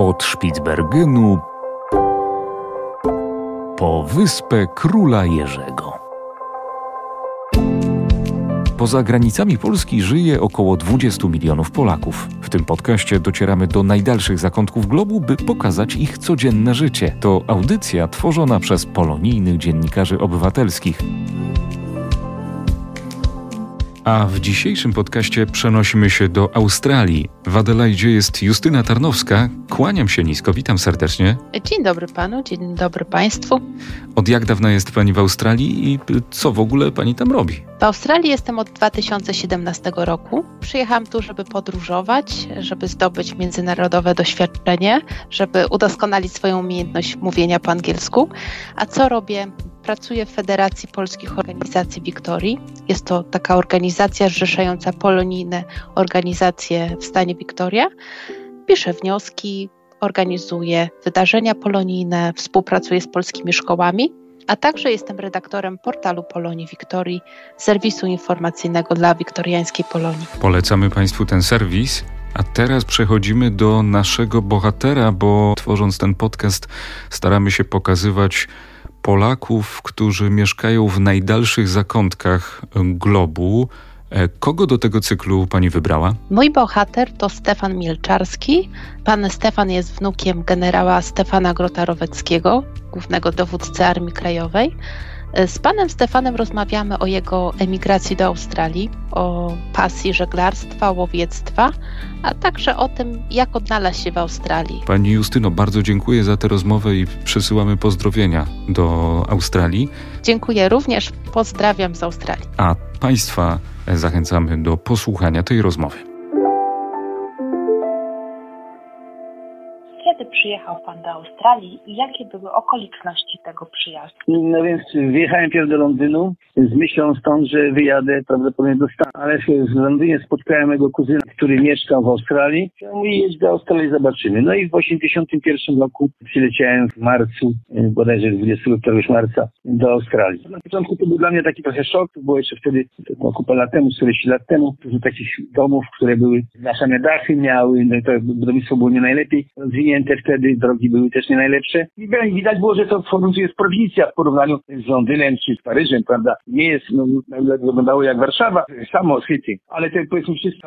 Od Spitsbergenu po wyspę Króla Jerzego. Poza granicami Polski żyje około 20 milionów Polaków. W tym podcaście docieramy do najdalszych zakątków globu, by pokazać ich codzienne życie. To audycja tworzona przez polonijnych dziennikarzy obywatelskich. A w dzisiejszym podcaście przenosimy się do Australii. W Adelaidzie jest Justyna Tarnowska. Kłaniam się nisko, witam serdecznie. Dzień dobry panu, dzień dobry państwu. Od jak dawna jest pani w Australii i co w ogóle pani tam robi? W Australii jestem od 2017 roku. Przyjechałam tu, żeby podróżować, żeby zdobyć międzynarodowe doświadczenie, żeby udoskonalić swoją umiejętność mówienia po angielsku. A co robię? Pracuję w Federacji Polskich Organizacji Wiktorii. Jest to taka organizacja zrzeszająca polonijne organizacje w stanie Wiktoria. Piszę wnioski, organizuję wydarzenia polonijne, współpracuję z polskimi szkołami, a także jestem redaktorem portalu Polonii Wiktorii, serwisu informacyjnego dla wiktoriańskiej Polonii. Polecamy Państwu ten serwis. A teraz przechodzimy do naszego bohatera, bo tworząc ten podcast staramy się pokazywać Polaków, którzy mieszkają w najdalszych zakątkach globu. E, kogo do tego cyklu pani wybrała? Mój bohater to Stefan Mielczarski. Pan Stefan jest wnukiem generała Stefana Grota-Roweckiego, głównego dowódcy Armii Krajowej. Z panem Stefanem rozmawiamy o jego emigracji do Australii, o pasji żeglarstwa, łowiectwa, a także o tym, jak odnalazł się w Australii. Pani Justyno, bardzo dziękuję za tę rozmowę i przesyłamy pozdrowienia do Australii. Dziękuję również, pozdrawiam z Australii. A Państwa zachęcamy do posłuchania tej rozmowy. Przyjechał Pan do Australii i jakie były okoliczności tego przyjazdu? No więc wjechałem pierw do Londynu z myślą stąd, że wyjadę prawdopodobnie do Stanów, ale w Londynie spotkałem mojego kuzyna, który mieszkał w Australii. Ja mówi, jedź do Australii, zobaczymy. No i w 81 roku przyleciałem w marcu, e, bodajże 24 marca do Australii. Na początku to był dla mnie taki trochę szok, było jeszcze wtedy, to kupę lat temu, 40 lat temu, dużo takich domów, które były, zaszane dachy miały, no to budownictwo było nie najlepiej rozwinięte, te wtedy drogi były też nie najlepsze. I widać było, że to w jest prowincja w porównaniu z Londynem czy z Paryżem, prawda? Nie jest, no, wyglądało jak Warszawa, samo City, ale te powiedzmy wszyscy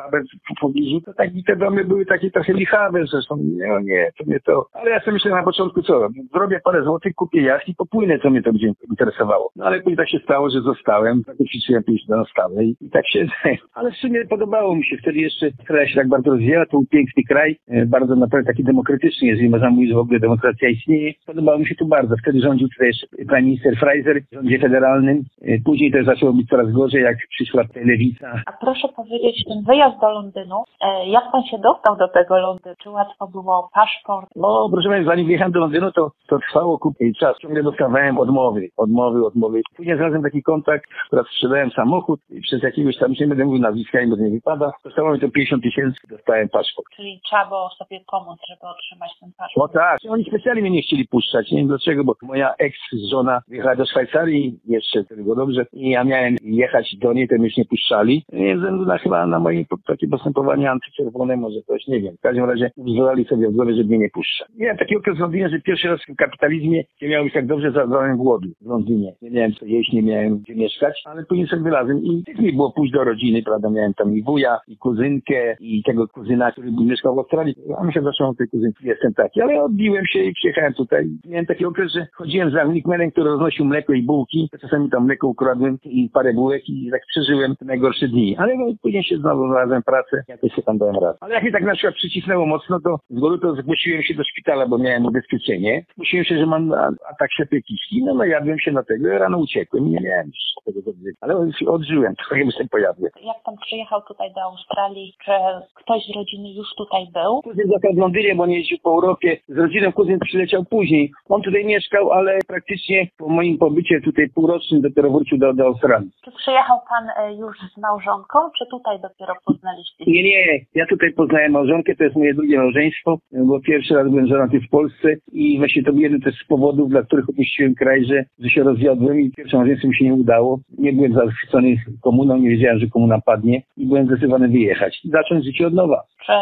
w pobliżu, to tak, te domy były takie trochę lichawe zresztą, nie, no nie, to nie to. Ale ja sobie myślałem na początku, co, zrobię parę złotych, kupię jacht i popłynę, co mnie to będzie interesowało. No ale później tak się stało, że zostałem, tak ćwiczyłem pięć na stałe i, i tak się, ale w sumie podobało mi się, wtedy jeszcze kraja się tak bardzo rozwijała, to był piękny kraj, e, bardzo naprawdę taki demokratyczny jeżeli można mówić, że w ogóle demokracja istnieje. Podobało mi się tu bardzo. Wtedy rządził jeszcze pan minister Fraser w rządzie federalnym. Y, później też zaczęło być coraz gorzej, jak przyszła lewica. A proszę powiedzieć, ten wyjazd do Londynu, e, jak pan się dostał do tego Londynu? Czy łatwo było paszport? No, proszę państwa, zanim wjechałem do Londynu, to, to trwało kupę czas. Ciągle dostawałem odmowy, odmowy, odmowy. Później znalazłem taki kontakt, akurat sprzedałem samochód i przez jakiegoś tam, nie będę mówił nazwiska, bo nie wypada, dostało mi to 50 tysięcy, dostałem paszport. Czyli trzeba było sobie pomóc, żeby otrzymać ten no tak, oni specjalnie mnie nie chcieli puszczać, nie wiem dlaczego, bo moja ex-żona wyjechała do Szwajcarii, jeszcze wtedy było dobrze, i ja miałem jechać do niej, to mnie już nie puszczali. Nie względu na chyba na moje takie postępowanie antyczerwone, może coś, nie wiem. W każdym razie wywołali sobie w głowie, że mnie nie puszcza. Miałem taki okres w Londynie, że pierwszy raz w kapitalizmie nie miałem tak dobrze zadałem głodu w Londynie. Nie miałem co jeść, nie miałem gdzie mieszkać, ale później sobie wylazłem i mi było pójść do rodziny, prawda, miałem tam i wuja, i kuzynkę, i tego kuzyna, który mieszkał w Australii. A mi się zaczął tej kuzynki, jestem taki ale odbiłem się i przyjechałem tutaj. Miałem taki okres, że chodziłem za Milkmanem, który roznosił mleko i bułki. Czasami tam mleko ukradłem i parę bułek i tak przeżyłem te najgorsze dni. Ale no, później się znowu znalazłem pracę, jakoś się tam dałem raz. Ale jak mi tak na przykład przycisnęło mocno, to z góry to zgłosiłem się do szpitala, bo miałem ubezpieczenie. Zgłosiłem się, że mam atak ślepej kiszki. No najadłem się na tego i rano uciekłem. Nie miałem tego odżyć. Ale odżyłem, trochę mi się pojawił. Jak pan przyjechał tutaj do Australii, czy ktoś z rodziny już tutaj był? Kuzyn w Londynie, bo nie jeździł po Europie, z rodziną kuzyn przyleciał później. On tutaj mieszkał, ale praktycznie po moim pobycie tutaj półrocznym dopiero wrócił do, do Australii. Czy przyjechał pan e, już z małżonką, czy tutaj dopiero poznaliście? Nie, nie. Ja tutaj poznałem małżonkę, to jest moje drugie małżeństwo, bo pierwszy raz byłem żonaty w Polsce i właśnie to był jeden też z powodów, dla których opuściłem kraj, że, że się rozwiodłem i pierwsze małżeństwo mi się nie udało. Nie byłem zachwycony komuną, nie wiedziałem, że komuna padnie i byłem zdecydowany wyjechać zacząć życie od nowa. Czy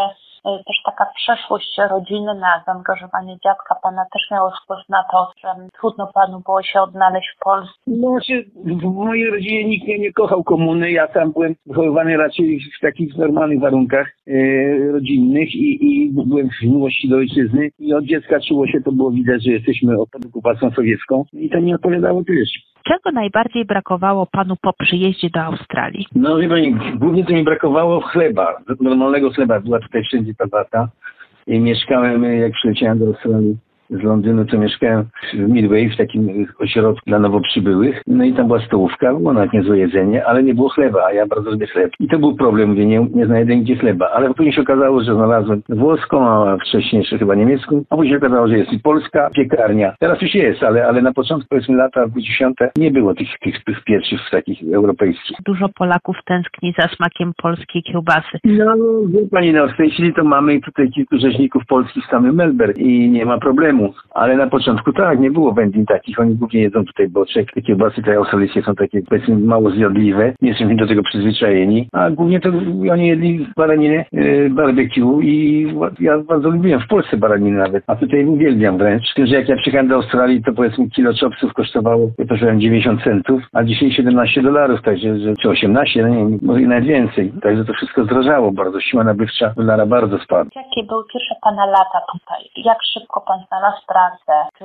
też taka przeszłość rodzinna, zaangażowanie dziadka pana też miało wpływ na to, że trudno panu było się odnaleźć w Polsce? No, w mojej rodzinie nikt mnie nie kochał komuny. Ja sam byłem wychowywany raczej w takich normalnych warunkach e, rodzinnych i, i byłem w miłości do ojczyzny i od dziecka czuło się, to było widać, że jesteśmy pod okupacją sowiecką i to nie odpowiadało też. Czego najbardziej brakowało panu po przyjeździe do Australii? No wie pani, głównie to mi brakowało chleba, normalnego chleba. Była tutaj wszędzie ta wata. I mieszkałem, jak przyleciałem do Australii, z Londynu, to mieszkałem w Midway, w takim ośrodku dla nowo przybyłych. No i tam była stołówka, było nawet niezłe jedzenie, ale nie było chleba, a ja bardzo lubię chleb. I to był problem, mówię, nie, nie znajdę nigdzie chleba. Ale później się okazało, że znalazłem włoską, a wcześniej jeszcze chyba niemiecką, a później się okazało, że jest i polska piekarnia. Teraz już jest, ale, ale na początku, powiedzmy lata 90. nie było tych, tych, tych pieczów takich europejskich. Dużo Polaków tęskni za smakiem polskiej kiełbasy. No, wie pani, no w tej chwili to mamy tutaj kilku rzeźników polskich w samym Melbourne i nie ma problemu ale na początku tak, nie było wędlin takich. Oni głównie jedzą tutaj boczek. Kiełbasy australijskie są takie powiedzmy mało zjadliwe. Nie jesteśmy do tego przyzwyczajeni. A głównie to oni jedli baraninę, yy, barbecue i ja bardzo lubiłem w Polsce baraninę nawet. A tutaj uwielbiam wręcz. Tym, że jak ja przyjechałem do Australii, to powiedzmy kilo chopsów kosztowało, ja pożyłem 90 centów, a dzisiaj 17 dolarów, także, że, czy 18, no nie wiem, może i nawet więcej. Także to wszystko zdrażało bardzo. Siła nabywcza dolara bardzo spadła. Jakie były pierwsze Pana lata tutaj? Jak szybko Pan znalazł znalazł pracę, czy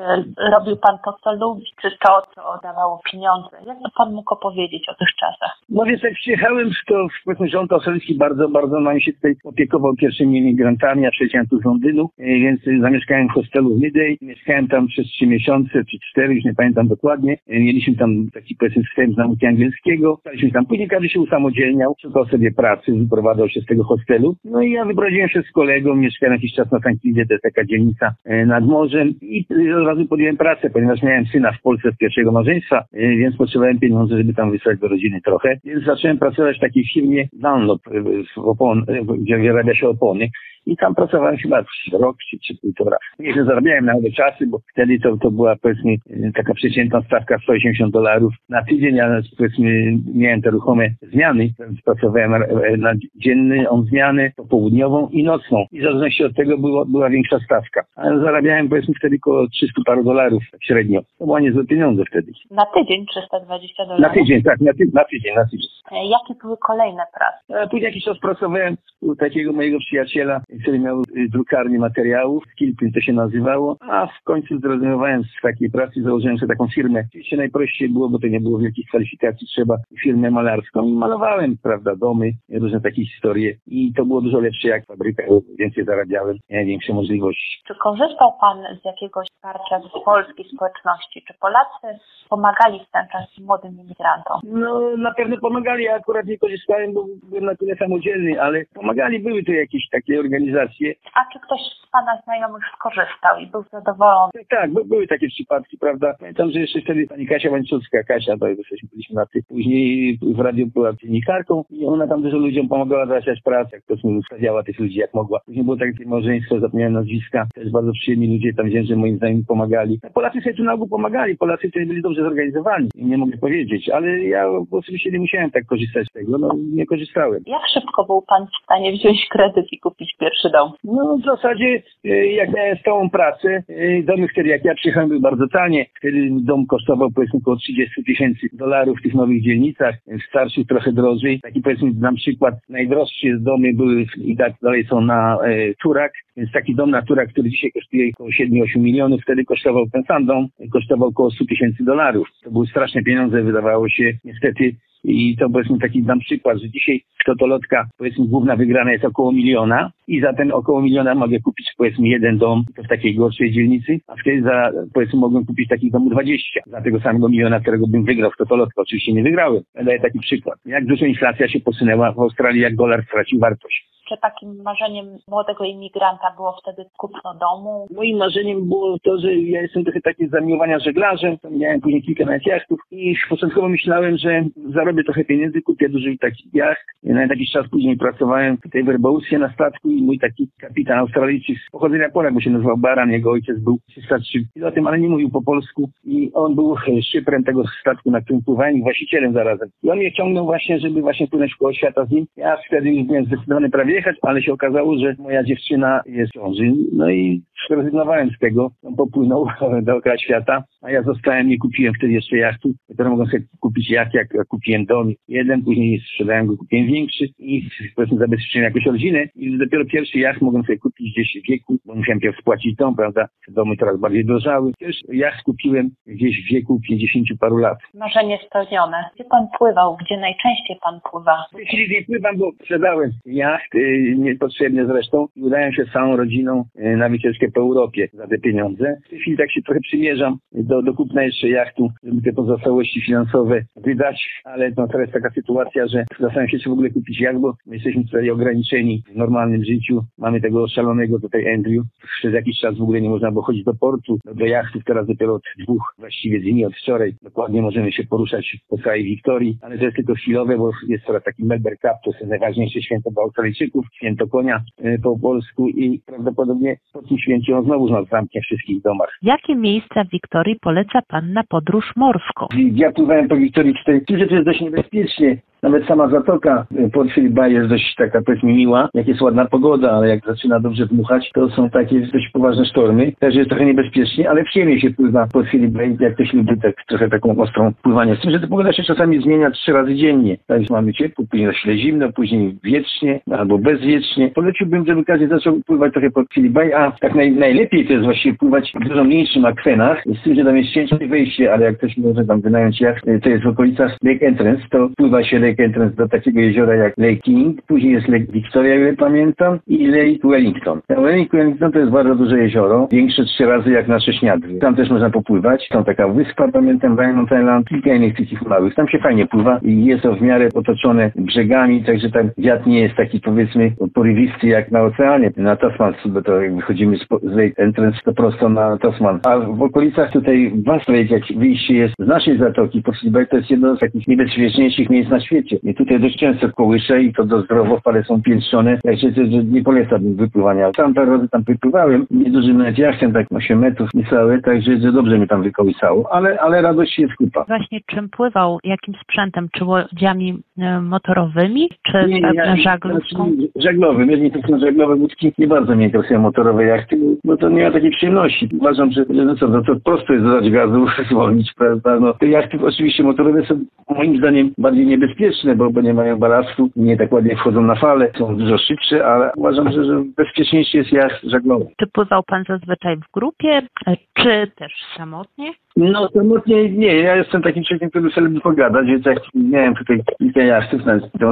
robił pan to, co lubi, czy to, co dawało pieniądze. Jak to pan mógł opowiedzieć o tych czasach? No więc jak przyjechałem, to powiedzmy rząd australijski bardzo, bardzo nam się tutaj opiekował pierwszymi imigrantami, ja przyjechałem tu z Londynu, e, więc zamieszkałem w hostelu w Midday, mieszkałem tam przez trzy miesiące, czy cztery, już nie pamiętam dokładnie. E, mieliśmy tam taki powiedzmy wstęp z nauki angielskiego, staliśmy tam, później każdy się usamodzielniał, szukał sobie pracy, wyprowadzał się z tego hostelu. No i ja wyprowadziłem się z kolegą, mieszkałem jakiś czas na Tanklidzie, to jest taka dzielnica e, nad morzem, i od razu podjąłem pracę, ponieważ miałem syna w Polsce z pierwszego małżeństwa, y, więc potrzebowałem pieniądze, żeby tam wysłać do rodziny trochę. Więc zacząłem pracować w takiej firmie Dunlop, y, w opon, y, gdzie wyrabia się opony i tam pracowałem chyba rok czy, czy półtora. Nie zarabiałem na owe czasy, bo wtedy to, to była powiedzmy taka przeciętna stawka 180 dolarów na tydzień, ja powiedzmy miałem te ruchome zmiany, pracowałem e, na dzienny, on zmiany, południową i nocną i w zależności od tego było, była większa stawka. Ale zarabiałem powiedzmy wtedy około 300 paru dolarów średnio. To była niezłe pieniądze wtedy. Na tydzień 320 dolarów? Na tydzień, tak, na, ty na tydzień, na tydzień. E, jakie były kolejne prace? E, później jakiś czas pracowałem u takiego mojego przyjaciela, który miał drukarnię materiałów, Skillprint to się nazywało, a w końcu zrezygnowałem z takiej pracy, założyłem sobie taką firmę. Oczywiście najprościej było, bo to nie było wielkich kwalifikacji, trzeba firmę malarską i malowałem, prawda, domy, różne takie historie i to było dużo lepsze jak fabryka, więcej zarabiałem, miałem większe możliwości. Czy korzystał Pan z jakiegoś wsparcia z polskiej społeczności? Czy Polacy pomagali w ten czas młodym imigrantom? No na pewno pomagali, ja akurat nie korzystałem, bo byłem na tyle samodzielny, ale pomagali, były tu jakieś takie organizacje. A czy ktoś z Pana znajomych skorzystał i był zadowolony? Tak, tak były takie przypadki, prawda. Pamiętam, że jeszcze wtedy pani Kasia Wańczucka, Kasia, to jesteśmy byliśmy na tych, później w radiu była dziennikarką i ona tam dużo ludziom pomagała załatwiać pracę, jak powiedzmy ustawiała tych ludzi jak mogła. Później było takie małżeństwo, zapomniałem nazwiska, też bardzo przyjemni ludzie tam wiem, że moim zdaniem pomagali. Polacy sobie tu na ogół pomagali, Polacy wtedy byli dobrze zorganizowani, nie mogę powiedzieć, ale ja oczywiście nie musiałem tak korzystać z tego, no nie korzystałem. Jak szybko był Pan w stanie wziąć kredyt i kupić pierwszy dom? No w zasadzie y, jak miałem stałą pracę, y, domy wtedy jak ja przyjechałem były bardzo tanie. Wtedy dom kosztował powiedzmy około 30 tysięcy dolarów w tych nowych dzielnicach, w starszych trochę drożej. Taki powiedzmy na przykład najdroższe domy były i tak dalej są na e, Turak, więc taki dom na Turak, który dzisiaj kosztuje około 7-8 milionów, wtedy kosztował ten sam dom, kosztował około 100 tysięcy dolarów. To były straszne pieniądze, wydawało się niestety i to powiedzmy taki dam przykład, że dzisiaj totolotka, powiedzmy główna wygrana jest około miliona i za ten około miliona mogę kupić powiedzmy jeden dom w takiej gorszej dzielnicy, a wtedy za powiedzmy mogłem kupić takich domów 20 za tego samego miliona, którego bym wygrał w totolotkę. Oczywiście nie wygrałem. Daję taki przykład. Jak dużo inflacja się posunęła w Australii, jak dolar stracił wartość czy takim marzeniem młodego imigranta było wtedy kupno domu? Moim marzeniem było to, że ja jestem trochę taki z zamiłowania żeglarzem, miałem później kilka nawet jachtów i początkowo myślałem, że zarobię trochę pieniędzy, kupię duży taki jacht. I na jakiś czas później pracowałem tutaj w Erbausie na statku i mój taki kapitan Australijczyk z pochodzenia Polak, bo się nazywał Baran, jego ojciec był 303 pilotem, ale nie mówił po polsku i on był szyprem tego statku, na którym pływałem i właścicielem zarazem. I on mnie ciągnął właśnie, żeby właśnie płynąć koło świata z nim. Ja wtedy już byłem zdecydowany prawie pojechać, ale się okazało, że moja dziewczyna jest w ciąży. No i zrezygnowałem z tego. On popłynął dookoła świata, a ja zostałem, nie kupiłem wtedy jeszcze jachtu. Dopiero mogłem sobie kupić jacht, jak, kupiłem dom jeden, później sprzedałem go, kupiłem większy i powiedzmy zabezpieczyłem jakąś rodzinę i dopiero pierwszy jacht mogłem sobie kupić gdzieś w wieku, bo musiałem pierw spłacić dom, prawda? Domy coraz bardziej drożały. Też jacht kupiłem gdzieś w wieku 50 paru lat. Marzenie spełnione. Gdzie pan pływał? Gdzie najczęściej pan pływa? W tej chwili nie pływam, bo sprzedałem jacht, y, niepotrzebnie zresztą i udałem się z całą rodziną y, na wycieczkę po Europie za te pieniądze. W tej chwili tak się trochę przymierzam do, do kupna jeszcze jachtu, żeby te pozostałości finansowe wydać, ale no teraz taka sytuacja, że zastanawiam się, czy w ogóle kupić jacht, bo my jesteśmy tutaj ograniczeni w normalnym życiu. Mamy tego szalonego tutaj Andrew. Przez jakiś czas w ogóle nie można było chodzić do portu, do jachtów. Teraz dopiero od dwóch właściwie dni, od wczoraj dokładnie możemy się poruszać po całej Wiktorii, ale to jest tylko chwilowe, bo jest teraz taki Melbourne Cup, to jest najważniejsze święto dla Australijczyków, święto konia y, po polsku i prawdopodobnie po tym święcie on znowu nas zamknie wszystkich domach. Jakie miejsca w Wiktorii poleca Pan na podróż morską? Ja pływałem po Wiktorii tutaj. Tu że to jest dość niebezpiecznie. Nawet sama zatoka y, Phillip Bay jest dość taka powiedzmy miła, jak jest ładna pogoda, ale jak zaczyna dobrze dmuchać, to są takie dość poważne sztormy. Także jest trochę niebezpiecznie, ale przyjemnie się pływa Phillip Bay, jak ktoś lubi tak trochę taką ostrą pływanie. Z tym, że ta pogoda się czasami zmienia trzy razy dziennie. Tak mamy ciepło, później chwilę zimno, później wiecznie albo bezwiecznie. Poleciłbym, żeby każdy zaczął pływać trochę Phillip Bay, a tak naj, najlepiej to jest właściwie pływać w dużo mniejszym akwenach, z tym, że tam jest ciężkie wejście, ale jak ktoś może tam wynająć jacht, y, to jest w okolicach Lake Entrance, to pływa się Entrance do takiego jeziora jak Lake King, później jest Lake Victoria, pamiętam, i Lake Wellington. Lake Wellington to jest bardzo duże jezioro, większe trzy razy jak nasze śniadry. Tam też można popływać. Tam taka wyspa, pamiętam, Diamond Island, kilka innych takich małych. Tam się fajnie pływa i jest to w miarę otoczone brzegami, także tam wiatr nie jest taki powiedzmy porywisty jak na oceanie. Na Tasman, bo to jak wychodzimy z, Lake Entrance, to prosto na Tasman. A w okolicach tutaj Bass Lake, jak wyjście jest z naszej zatoki, Bay, to jest jedno z takich niebezpieczniejszych miejsc na świecie. I tutaj dość często kołysze i to do zdrowopale są piętrzone, także to, że nie polecam wypływania. Tam parę razy tam wypływałem, niedużym nawet jachtem, tak 8 metrów niecałe, także że dobrze mi tam wykołysało, ale, ale radość jest kupa. Właśnie czym pływał, jakim sprzętem, czy łodziami e, motorowymi, czy Nie, tak ja- żaglówką? znaczy, Żaglowym, jeżeli to są żaglowe łódki, nie bardzo mnie interesują motorowe jachty, bo to nie ma takiej przyjemności. Uważam, że że no co, no to prosto jest dodać gazu, zwolnić, prawda? No, te jachty oczywiście motorowe są moim zdaniem bardziej niebezpieczne, bo, bo nie mają balastu, nie tak ładnie wchodzą na fale, są dużo szybsze, ale uważam, że, że bezpieczniejszy jest jacht żaglowy. Czy pływał Pan zazwyczaj w grupie, e, czy też samotnie? No samotnie nie, ja jestem takim człowiekiem, który sobie lubi pogadać, więc jak miałem tutaj kilka jachtów,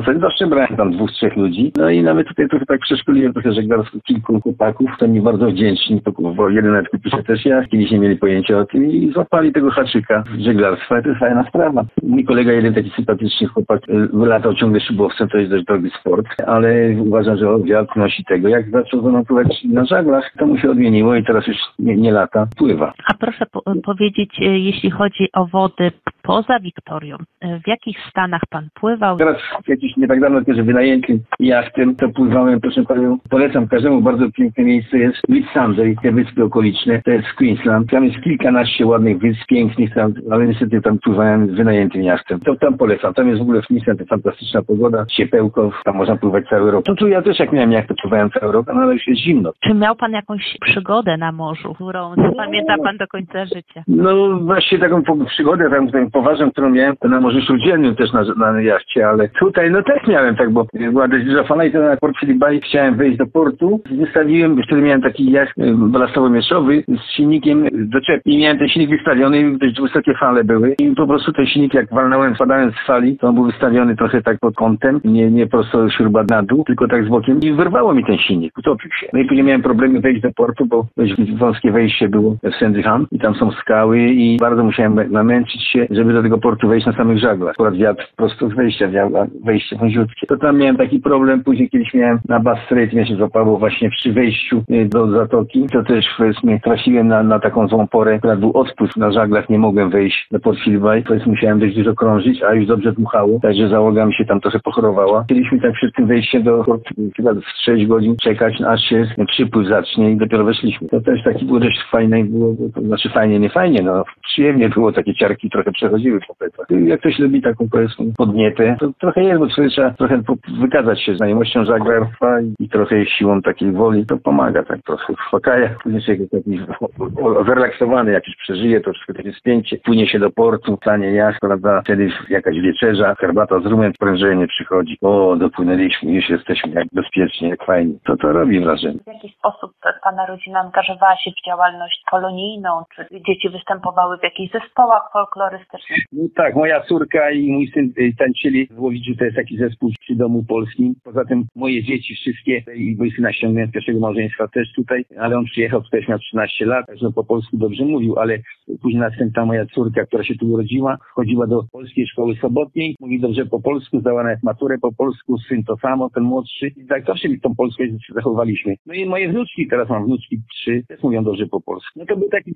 sobie zawsze brałem tam dwóch, trzech ludzi. No i nawet tutaj trochę tak przeszkoliłem trochę żeglarsko kilku chłopaków, to mi bardzo wdzięczni, bo jeden nawet kupił się też jacht, kiedyś nie mieli pojęcia o tym i złapali tego haczyka żeglarstwa to jest fajna sprawa. Mój kolega, jeden taki sympatyczny chłopak, wylatał ciągle szybowcem, to jest dość drogi sport, ale uważam, że wiatr nosi tego. Jak zaczął pływać na żaglach, to mu się odmieniło i teraz już nie, nie lata, pływa. A proszę po powiedzieć, e, jeśli chodzi o wody poza Wiktorią, e, w jakich stanach Pan pływał? Teraz jakiś nie tak dawno też wynajętym jachtem, to pływałem, proszę panią, polecam każdemu, bardzo piękne miejsce jest Whitsunday, te wyspy okoliczne, to jest Queensland. Tam jest kilkanaście ładnych wysp, pięknych, tam, ale niestety tam pływałem z wynajętym jachtem. To tam polecam, tam jest w ogóle w Queensland fantastyczna pogoda, ciepełko, tam można pływać cały rok. To tu ja też jak miałem jacht, to pływałem cały rok, no ale już jest zimno. Czy miał Pan jakąś przygodę na morzu, którą zapamięta Pan do końca życia? No właśnie taką przygodę tam, tam poważną, którą miałem, to na Morzu Śródziemnym też na, na jachcie, ale tutaj no też miałem tak, bo była dość duża fala i to na Port Phillip Bay chciałem wejść do portu. Wystawiłem, wtedy miałem taki jacht y, balastowo-mieszowy z silnikiem do czepi i miałem ten silnik wystawiony i dość wysokie fale były i po prostu ten silnik jak walnąłem, spadając z fali, to on był wystawiony trochę tak pod kątem, nie, nie prosto śruba na dół, tylko tak z bokiem i wyrwało mi ten silnik, utopił się. No i później miałem problemy wejść do portu, bo dość wąskie wejście było w Sandringham i tam są skały i bardzo musiałem namęczyć się, żeby do tego portu wejść na samych żaglach. Akurat wiatr prosto z wejścia wiał, a wejście wąziutkie. To tam miałem taki problem, później kiedyś miałem na Bass Strait, mnie się złapało właśnie przy wejściu y, do zatoki. To też powiedzmy trafiłem na, na taką złą porę, która był odpływ na żaglach, nie mogłem wejść do Port Phillip Bay. Powiedzmy musiałem dość dużo krążyć, a już dobrze dmuchało, także załoga mi się tam trochę pochorowała. Chcieliśmy tak przed tym wejściem do portu chyba w 6 godzin czekać, aż się przypływ zacznie i dopiero weszliśmy. To też taki był dość fajny, było, to znaczy fajnie, nie fajnie, no przyjemnie było, takie ciarki trochę przechodziły plecach. Jak ktoś lubi taką powiedzmy podnietę, to trochę jest, bo trzeba trochę wykazać się znajomością żaglarstwa i, i trochę siłą takiej woli, to pomaga tak trochę uspokaja. Później się taki zrelaksowany jakiś przeżyje, to wszystko takie spięcie, płynie się do portu, stanie jacht, prawda, wtedy jakaś wieczerza, herbata z rumem, prężenie przychodzi. O, dopłynęliśmy, już jesteśmy jak bezpiecznie, jak fajnie. To to robi wrażenie. W jaki sposób Pana rodzina angażowała się w działalność kolonijną? Czy dzieci występowały w jakichś zespołach folklorystycznych? No tak, moja córka i mój syn y, tańczyli w Łowiczu, to jest taki zespół przy Domu Polskim. Poza tym moje dzieci wszystkie i mój syna ściągnąłem z pierwszego małżeństwa też tutaj, ale on przyjechał tutaj, miał 13 lat, także po polsku dobrze mówił, ale później następna moja córka, która się tu urodziła, chodziła do polskiej szkoły sobotniej, mówi dobrze po polsku, zdała nawet maturę po polsku, syn to samo, ten młodszy. I tak zawsze mi tą polską zachowaliśmy. No i moje wnuczki, teraz mam wnuczki trzy, też mówią dobrze po polsku. No to był taki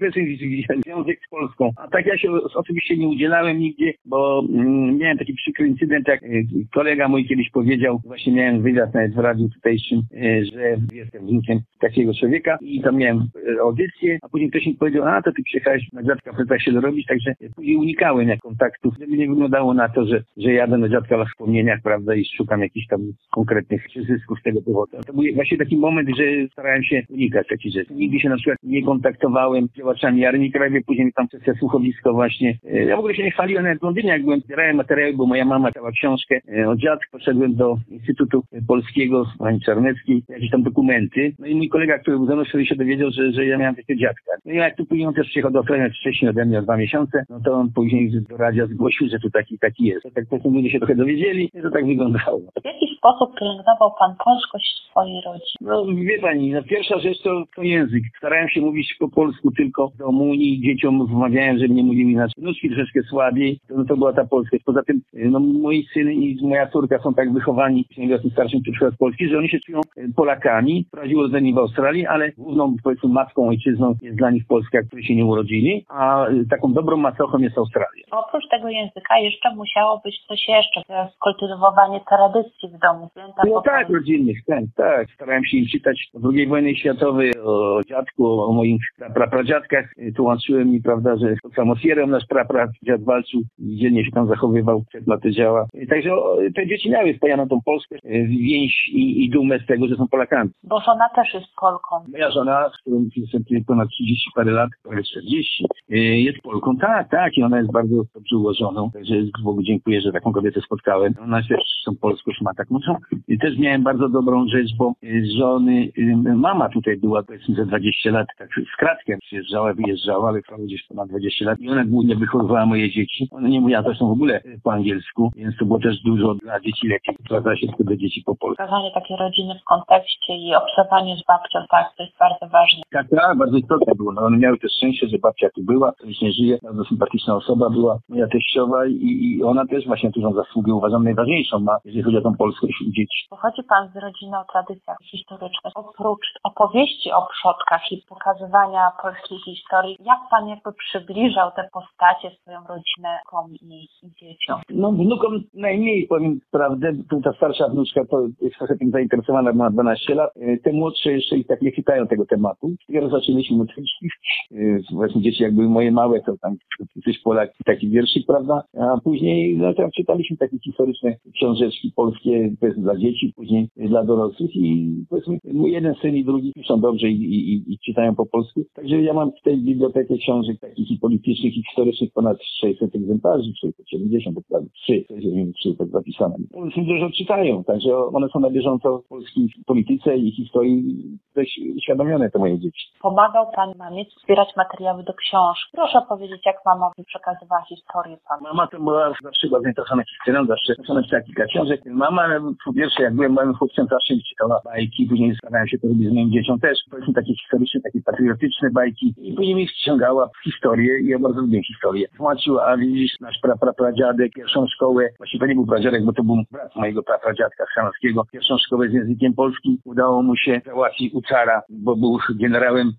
związek z Polską. A tak ja się oczywiście nie udzielałem nigdzie, bo mm, miałem taki przykry incydent, jak y, kolega mój kiedyś powiedział, właśnie miałem wywiad nawet w radiu tutejszym, y, że jestem wnukiem takiego człowieka i tam miałem y, audycję, a później ktoś mi powiedział, a to ty przyjechałeś na dziadka plecach się dorobić, także później unikałem jak kontaktów, żeby nie wyglądało na to, że, że jadę na dziadka w wspomnieniach, prawda, i szukam jakichś tam konkretnych zysków z tego powodu. To był właśnie taki moment, że starałem się unikać takich rzeczy. Nigdy się na przykład nie kontaktowałem z działaczami Armii Krajowej, później tam przez słuchowisko właśnie. E, ja w ogóle się nie chwaliłem nawet w Londynie, jak byłem, zbierałem materiały, bo moja mama dała książkę e, o dziadku, poszedłem do Instytutu Polskiego, pani Czarneckiej, jakieś tam dokumenty. No i mój kolega, który był ze mną, się dowiedział, że, że ja miałem takiego dziadka. No i jak tu później on też przyjechał do Australii wcześniej ode mnie o dwa miesiące, no to on później do radia zgłosił, że tu taki taki jest. Tak prostu ludzie się trochę dowiedzieli to tak wyglądało. W jaki sposób pielęgnował pan polskość swojej rodzinie? No wie pani, no, pierwsza rzecz to, to język. Starałem się mówić po polsku tylko w domu i dzieciom wmawiałem, żeby nie mówili inaczej. Nóżki troszeczkę słabiej, no to była ta polskość. Poza tym, no moi syn i moja córka są tak wychowani, w starszym przykład z Polski, że oni się czują e, Polakami. Prowadziło z nimi w Australii, ale główną, powiedzmy, matką, ojczyzną jest dla nich Polska, którzy się nie urodzili, a e, taką dobrą macochą jest Australia. Oprócz tego języka jeszcze musiało być coś jeszcze, kultywowanie tradycji w domu. No tak, rodzinnych, tak, tak. Starałem się im czytać o II wojnie światowej, o dziadku, o moich prapradziadkach. Tłumaczyłem mi, prawda, że pod samosierem nasz prapradziad walczył, dzielnie się tam zachowywał, przed laty działa. Także te dzieci miały spojaną tą Polskę, e, więź i, i dumę z tego, że są Polakami. Bo żona też jest Polką. Moja żona, z którą jestem ponad 30 parę lat, prawie 40, e, jest Polką, tak, tak, i ona jest bardzo dobrze ułożoną, także Bogu dziękuję, że taką kobietę spotkałem. Ona też są polskość ma taką. I też miałem bardzo dobrą rzecz, bo e, żony, mama tutaj była powiedzmy za 20 lat, tak z kratkiem przyjeżdżała, wyjeżdżała, ale trwało gdzieś ponad 20 lat i ona głównie wychowywała moje dzieci. Ona nie mówiła zresztą w ogóle po angielsku, więc to było też dużo dla dzieci lepiej. Sprawdza się do dzieci po polsku. Pokazanie takiej rodziny w kontekście i obserwowanie z babcią, tak, to jest bardzo ważne. Tak, tak, bardzo istotne było. No, one miały też szczęście, że babcia tu była, już nie żyje, bardzo sympatyczna osoba była, moja teściowa i, i ona też właśnie dużą zasługę uważam najważniejszą ma, jeżeli chodzi o tą polskość dzieci. Pochodzi Pan z rodziny o tradycjach historycznych. Oprócz opowieści o przodkach i pokazywania polskiej historii, jak Pan jakby przybliżał te postacie swoją rodzinę i, i dzieciom? No wnukom najmniej powiem prawdę, ta starsza wnuczka to jest trochę tym zainteresowana, ma 12 lat. E, te młodsze jeszcze i tak nie chytają tego tematu. Dopiero zaczęliśmy od właśnie dzieci jak były moje małe, to tam coś Polak, taki wierszyk, prawda? A później no tam czytaliśmy takie historyczne książeczki polskie, powiedzmy dla dzieci, później dla dorosłych i powiedzmy jeden syn i drugi piszą dobrze i, i, i czytają po polsku. Także ja mam w tej bibliotece książek takich i politycznych, i historycznych ponad 600 egzemplarzy, 670 dokładnie, 3, 3 tak zapisane. Oni dużo czytają, także one są na bieżąco w polskiej polityce i historii dość uświadomione te moje dzieci. Pomagał Pan mamie zbierać materiały do książki. Proszę powiedzieć, jak mama przekazywała historię Panu. Mama to była zawsze bardzo zainteresowana historią, zawsze napisała kilka książek. Mama, po pierwsze, jak byłem małym chłopcem, zawsze czytała bajki, później starałem się to robić z moim dzieciom też. Powiedzmy takie historyczne, takie patriotyczne bajki. I później mi ściągała w historię i ja bardzo lubię historię. Tłumaczyła, a widzisz, nasz pra, pra, pradziadek, pierwszą szkołę, właściwie to nie był pradziadek, bo to był brat mojego pra, pradziadka Chrzanowskiego, pierwszą szkołę z językiem polskim udało mu się załatwić, u cara, bo był generałem,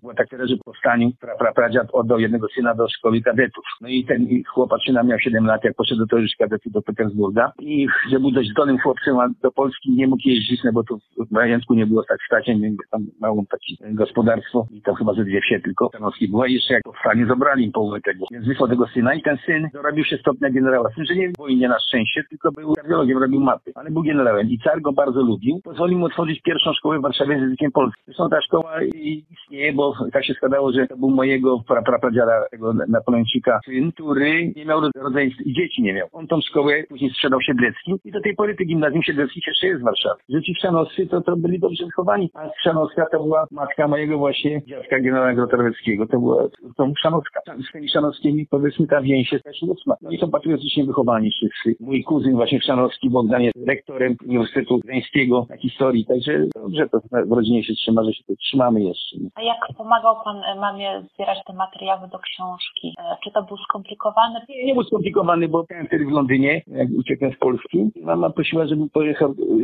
że po powstaniu, pra, pra, pradziad oddał jednego syna do szkoły kadetów. No i ten chłopaczyna miał 7 lat, jak poszedł do towarzystwa kadetów do Petersburga i że był dość zdolnym chłopcem, a do Polski nie mógł jeździć, no bo tu w majątku nie było tak stać, tam mało takie gospodarstwo i tam chyba ze dwie wsie tylko Stanowski była i jeszcze jak powstanie zabrali im połowę tego. Więc wysłał tego syna i ten syn dorobił się stopnia generała. Z tym, że nie w wojnie na szczęście, tylko był kardiologiem, robił mapy, ale był generałem i car go bardzo lubił. Pozwolił mu otworzyć pierwszą szkołę w Warszawie z językiem polskim. Zresztą ta szkoła istnieje, bo tak się składało, że to był mojego pra, prapradziada, tego Napoleończyka syn, który nie miał rodzeństw i dzieci nie miał. On tą szkołę później sprzedał Siedlecki i do tej pory te gimnazjum Siedleckich jeszcze jest w Warszawie. Że ci chrzanowscy to, to byli dobrze wychowani, a Chrzanowska to była matka mojego właśnie dziadka generała Grotorowskiego. To była tą Chrzanowska. Z tymi Chrzanowskimi powiedzmy ta więź jest też mocna. No i są patriotycznie wychowani wszyscy. Mój kuzyn właśnie Chrzanowski, Bogdan jest rektorem Uniwersytetu Gdańskiego na historii, także dobrze to w rodzinie się trzyma, że się to trzymamy jeszcze. A jak pomagał Pan e, mamie zbierać te materiały do książki? E, czy to był skomplikowany? Nie, nie był skomplikowany, bo byłem wtedy w Londynie, jak uciekłem z Polski. Mama prosiła, żebym pojechał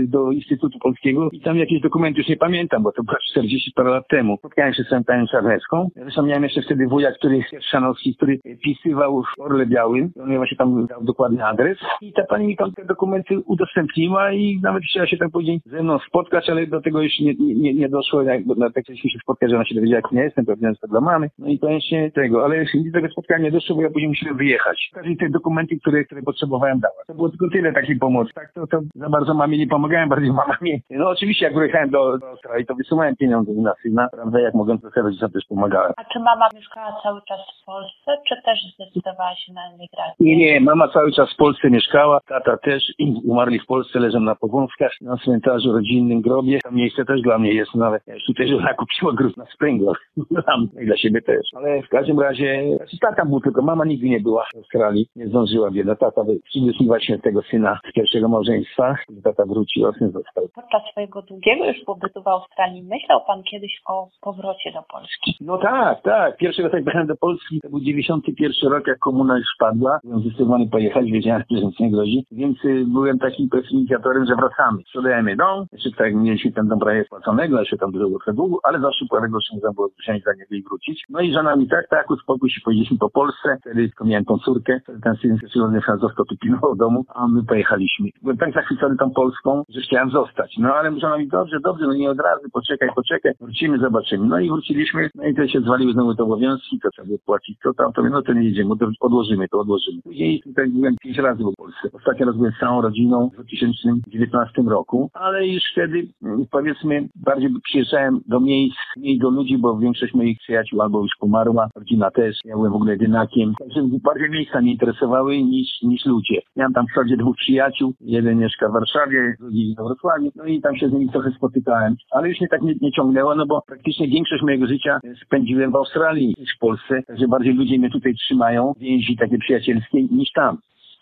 do Instytutu Polskiego i tam jakieś dokumenty, już nie pamiętam, bo to było 40 parę lat temu. Spotkałem się z Santanią Czarnecką. Zresztą miałem jeszcze wtedy wuja, który, Szanowski, który pisywał w Orle Białym. On mi właśnie tam dał dokładny adres. I ta pani mi tam te dokumenty udostępniła i nawet chciała się tam później ze mną spotkać, ale do tego już nie, nie, nie doszło. Jak, bo tak chcieliśmy się spotkać, że ona się dowiedziała, jak nie jestem, pewnie to dla mamy. No i koniecznie tego, ale do tego spotkania nie doszło, bo ja później musiałem wyjechać. Każdy te dokumenty, które, które potrzebowałem dała. To było tylko tyle takiej pomocy. Tak to, to za bardzo mamie nie pomagałem, bardziej mama mi. No oczywiście jak wyjechałem do, do Australii, to wysyłałem pieniądze na syna, prawda, jak mogłem trochę rodzicom też pomagałem. A czy mama mieszkała cały czas w Polsce, czy też zdecydowała się na emigrację? Nie, nie, mama cały czas w Polsce mieszkała, tata też, umarli w Polsce, leżą na powązkach, na cmentarzu rodzinnym grobie. Tam miejsce też dla mnie jest nawet. Ja już tutaj żona kupiła grób na Springwell. Tam i dla siebie też. Ale w każdym razie, znaczy tata był tylko, mama nigdy nie była w Australii, nie zdążyła bieda. Tata przyniósł mi właśnie tego syna z pierwszego małżeństwa. Tata wrócił, a syn został. Podczas swojego długiego już pobytu w Australii myślał pan kiedyś o powrocie do Polski? No tak, tak. Pierwszy raz jak pojechałem do Polski, to był 91 rok, jak komuna już padła. Byłem zdecydowany pojechać, wiedziałem, że nic nie grozi. Więc y, byłem takim inicjatorem, że wracamy. Sprzedajemy dom, jeszcze tak mieliśmy ten dom prawie spłaconego, jeszcze tam dużo długu, ale zawsze groszy można było wziąć za niego i wrócić. No i żona mi tak, tak, uspokój się, pojedziemy po Polsce. Wtedy miałem tą córkę, ten syn przyrodny został tu pilnował domu, a my pojechaliśmy. Byłem tak zachwycony tą Polską, że chciałem zostać. No ale żona mi, dobrze, dobrze, no nie od razu, poczekaj, poczekaj, wrócimy, zobaczymy. No i wróciliśmy, no i to się zwaliły znowu te obowiązki, to trzeba było płacić, to tam, to no to nie jedziemy, to odłożymy, to odłożymy. Później tutaj byłem pięć razy w Polsce. Ostatni raz byłem z całą rodziną w 2019 roku, ale już wtedy, mm, powiedzmy, bardziej przyjeżdżałem do miejsc, mniej do ludzi, bo większość moich przyjaciół albo już pomarła, rodzina też, ja byłem w ogóle jedynakiem. Także bardziej miejsca mnie interesowały niż, niż ludzie. Miałem tam w dwóch przyjaciół, jeden mieszka w Warszawie, drugi w Wrocławiu, no i tam się z nimi trochę spotykałem. Ale już mnie tak nie, nie ciągnęło, no bo praktycznie większość mojego życia spędziłem w Australii niż w Polsce, także bardziej ludzie mnie tutaj trzymają, więzi takie przyjacielskie niż tam.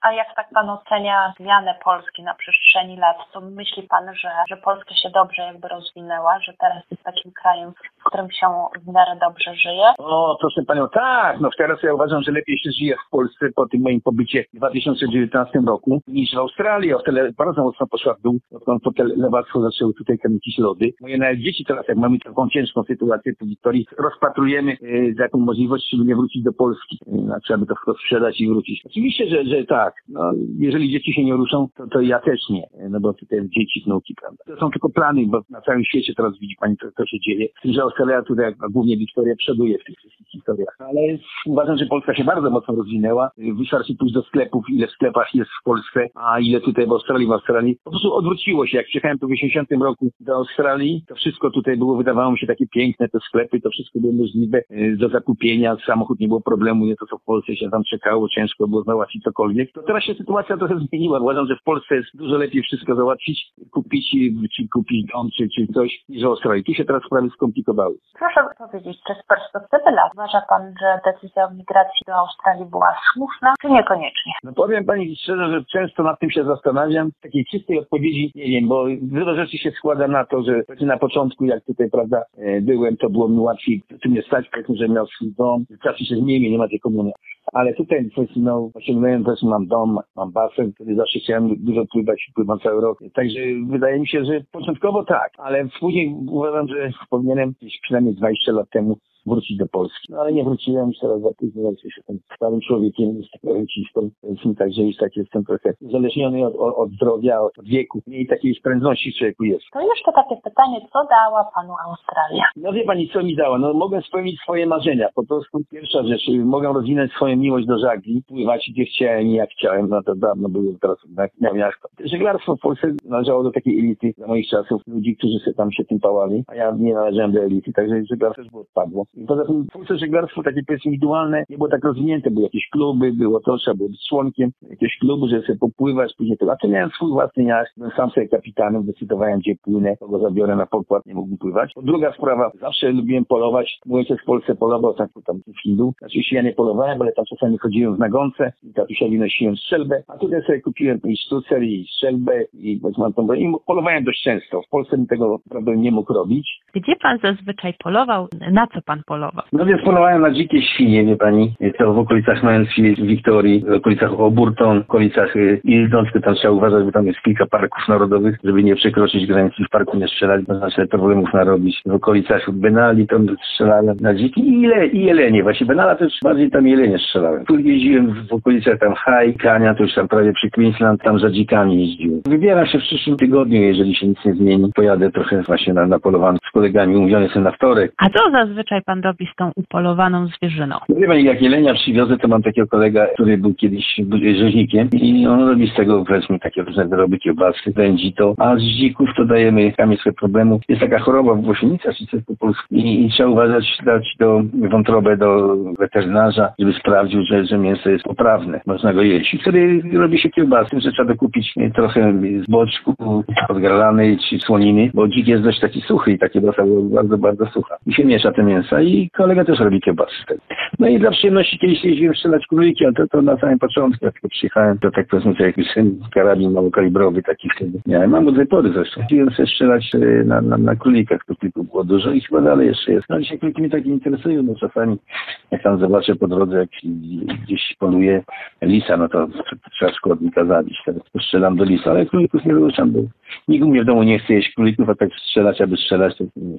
A jak tak Pan ocenia zmianę Polski na przestrzeni lat, to myśli Pan, że, że Polska się dobrze jakby rozwinęła, że teraz jest takim krajem, w którym się w miarę dobrze żyje? O, proszę Panią, tak, no teraz ja uważam, że lepiej się żyje w Polsce po tym moim pobycie w 2019 roku niż w Australii. Australia bardzo mocno poszła w dół, odkąd po lewactwo zaczęły tutaj kręcić lody. Moje nawet dzieci teraz, jak mamy taką ciężką sytuację tu w Wiktorii, rozpatrujemy y, taką możliwość, żeby nie wrócić do Polski. Y, na przykład to sprzedać i wrócić. Oczywiście, że, że tak, no, jeżeli dzieci się nie ruszą, to, to ja też nie, no bo tutaj dzieci, wnuki, prawda. To są tylko plany, bo na całym świecie teraz widzi pani, co, co się dzieje. Z tym, że Australia tutaj, a głównie Wiktoria, przoduje w tych wszystkich historiach. Ale uważam, że Polska się bardzo mocno rozwinęła. Wystarczy pójść do sklepów, ile w sklepach jest w Polsce, a ile tutaj w Australii, w Australii. Po prostu odwróciło się. Jak przyjechałem tu w 80 roku do Australii, to wszystko tutaj było, wydawało mi się takie piękne, te sklepy, to wszystko było możliwe y, do zakupienia, samochód nie było problemu, nie to co w Polsce się tam czekało, ciężko było załatwić cokolwiek. To teraz się sytuacja trochę zmieniła. Uważam, że w Polsce jest dużo lepiej wszystko załatwić, kupić, czy kupić dom, czy, czy coś, niż w Australii. Tu się teraz sprawy skomplikowały. Proszę powiedzieć, czy z perspektywy lat uważa Pan, że decyzja o migracji do Australii była słuszna, czy niekoniecznie? No powiem Pani szczerze, że często nad tym się zastanawiam. Takiej czystej odpowiedzi nie wiem, bo wiele rzeczy się składa na to, że na początku, jak tutaj, prawda, e, byłem, to było mi łatwiej, tu mnie stać, powiedzmy, że miał swój dom. Czasy się zmieni, nie ma tej komuny ale tutaj powiedzmy, no, osiągnąłem, powiedzmy, mam dom, mam basen, który zawsze chciałem dużo pływać, pływam cały rok. Także wydaje mi się, że początkowo tak, ale później uważam, że powinienem gdzieś przynajmniej 20 lat temu wrócić do Polski. No ale nie wróciłem, już teraz za późno, się jestem starym człowiekiem, jest rencistą, więc także już tak jestem trochę uzależniony od, od, od zdrowia, od wieku, mniej takiej prędności w człowieku jest. To jeszcze takie pytanie, co dała Panu Australia? No wie Pani, co mi dała? No mogę spełnić swoje marzenia. Po prostu pierwsza rzecz, mogę rozwinąć swoją miłość do żagli, pływać gdzie chciałem i jak chciałem, no to dawno było, teraz miałem miasto. Żeglarstwo w Polsce należało do takiej elity za moich czasów, ludzi, którzy się tam się tym pałali, a ja nie należałem do elity, także żeglarstwo też było odpadło. Poza tym w Polsce żeglarstwo takie powiedzmy indywidualne nie było tak rozwinięte, były jakieś kluby, było to, trzeba było być członkiem jakiegoś klubu, żeby sobie popływać, później to. A to miałem swój własny jacht, byłem sam sobie kapitanem, decydowałem gdzie płynę, kogo zabiorę na pokład, nie mógłbym pływać. Druga sprawa, zawsze lubiłem polować, mój ojciec w Polsce polował, tak tam w Hindu. Oczywiście ja nie polowałem, ale tam czasami chodziłem w nagonce i tatusiowi nosiłem strzelbę, a tutaj sobie kupiłem i sztucer, i strzelbę, i, i polowałem dość często. W Polsce mi tego prawda nie mógł robić. Gdzie pan zazwyczaj polował? Na co pan polował? No więc polowałem na dzikie świnie, wie pani. To w okolicach Mansfield, Wiktorii, w okolicach Oburton, w okolicach y, Ildonskie. Tam trzeba uważać, bo tam jest kilka parków narodowych, żeby nie przekroczyć granicy w parku nie strzelać, można sobie problemów narobić. W okolicach Benali tam strzelałem na dziki i, ile, i jelenie. Właśnie Benala też bardziej tam jelenie strzelałem. Tu jeździłem w okolicach tam High, Kania, to już tam prawie przy Queensland, tam za dzikami jeździłem. Wybieram się w przyszłym tygodniu, jeżeli się nic nie zmieni. Pojadę trochę właśnie na, na polowanie z kolegami, umówiony jestem na wtorek. A co zazwyczaj pan robi z tą upolowaną zwierzyną? No wie jak jelenia przywiozę, to mam takiego kolega, który był kiedyś rzeźnikiem i on robi z tego powiedzmy takie różne wyroby, kiełbasy, wędzi to, a z dzików to dajemy kamień swoich problemów. Jest taka choroba w głośnicach, czy po polsku i, i trzeba uważać, dać do wątrobę do weterynarza, żeby sprawdził, że, że mięso jest poprawne, można go jeść. I wtedy robi się kiełbasy, że trzeba dokupić trochę z boczku podgralanej czy słoniny, bo dzik jest dość taki suchy i ta kiełbasa bardzo, bardzo sucha. I się miesza te mięsa i kolega też robi kiełbasy. No i dla przyjemności kiedyś jeździłem strzelać króliki, ale to, to na samym początku, jak przyjechałem, to tak powiedzmy, jakiś syn, karabin małokalibrowy taki wtedy miałem. Mam od tej pory zresztą. Chciałem sobie strzelać e, na, na, na królikach, to tylko było dużo i chyba dalej jeszcze jest. No dzisiaj króliki mnie tak interesują, no czasami jak tam zobaczę po drodze, jak gdzieś poluje lisa, no to trzeba szkodnika zabić. Teraz strzelam do lisa, ale królików nie wyruszam, bo nikt mnie w domu nie chce jeść królików, a tak strzelać, aby strzelać, to nie.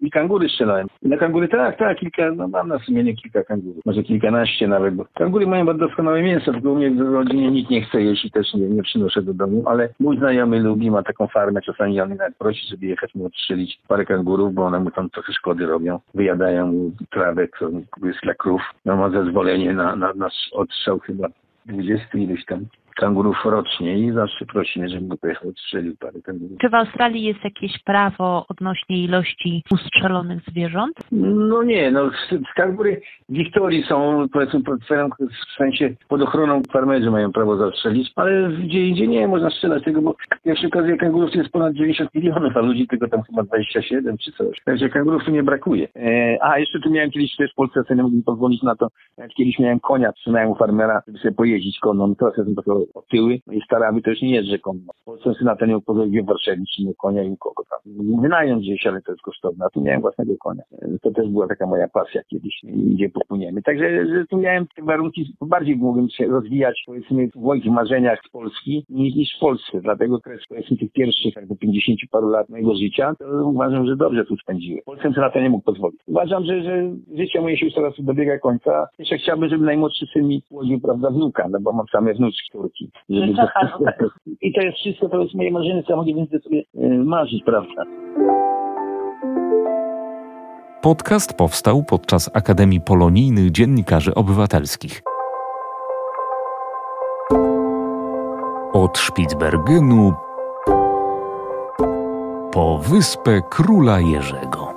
I kangury strzelałem. I na kangury tak, tak, kilka, no mam na sumieniu kilka kangurów. Może kilkanaście nawet, bo kangury mają doskonałe mięso, tylko u mnie w rodzinie nikt nie chce jeść i też nie, nie przynoszę do domu, ale mój znajomy lubi, ma taką farmę, czasami on nawet prosi, żeby jechać mu odstrzelić parę kangurów, bo one mu tam trochę szkody robią. Wyjadają mu trawę, która jest dla krów. No ma zezwolenie na, na, na odstrzał chyba 20 ileś tam kangurów rocznie i zawsze prosimy, żeby go pojechał odstrzelił parę kangurów. Czy w Australii jest jakieś prawo odnośnie ilości ustrzelonych zwierząt? No nie, no kangury w Wiktorii są powiedzmy w sensie pod ochroną farmerzy mają prawo zastrzelić, ale gdzie indziej nie można strzelać tego, bo jak się okazuje kangurów jest ponad 90 milionów, a ludzi tylko tam chyba 27 czy coś. Także kangurów tu nie brakuje. E, a jeszcze tu miałem kiedyś też w Polsce sobie nie mógłbym pozwolić na to, kiedyś miałem konia, trzymałem u farmera, żeby sobie pojeździć konną, teraz jestem trochę otyły i staramy też nie jeżdżę konno. W Polsce na ten pozwoliłem w Warszawie, czy nie konia i kogo tam. Wynająć gdzieś, ale to jest kosztowne, a tu miałem własnego konia. To też była taka moja pasja kiedyś, gdzie popłyniemy. Także że tu miałem te warunki, bardziej mogłem się rozwijać, powiedzmy, w moich marzeniach z Polski niż, niż w Polsce. Dlatego kres, powiedzmy, tych pierwszych jakby 50 paru lat mojego życia, to uważam, że dobrze tu spędziłem. Polsce na to nie mógł pozwolić. Uważam, że, że życie moje się już teraz dobiega końca. Jeszcze chciałbym, żeby najmłodszy syn mi urodził, prawda, wnuka, no bo mam same wnuczki, córki. Żeby... I to jest wszystko, to jest moje marzenie, co ja mogę więcej sobie e, marzyć, prawda. Podcast powstał podczas Akademii Polonijnych Dziennikarzy Obywatelskich. Od Spitsbergenu po wyspę Króla Jerzego.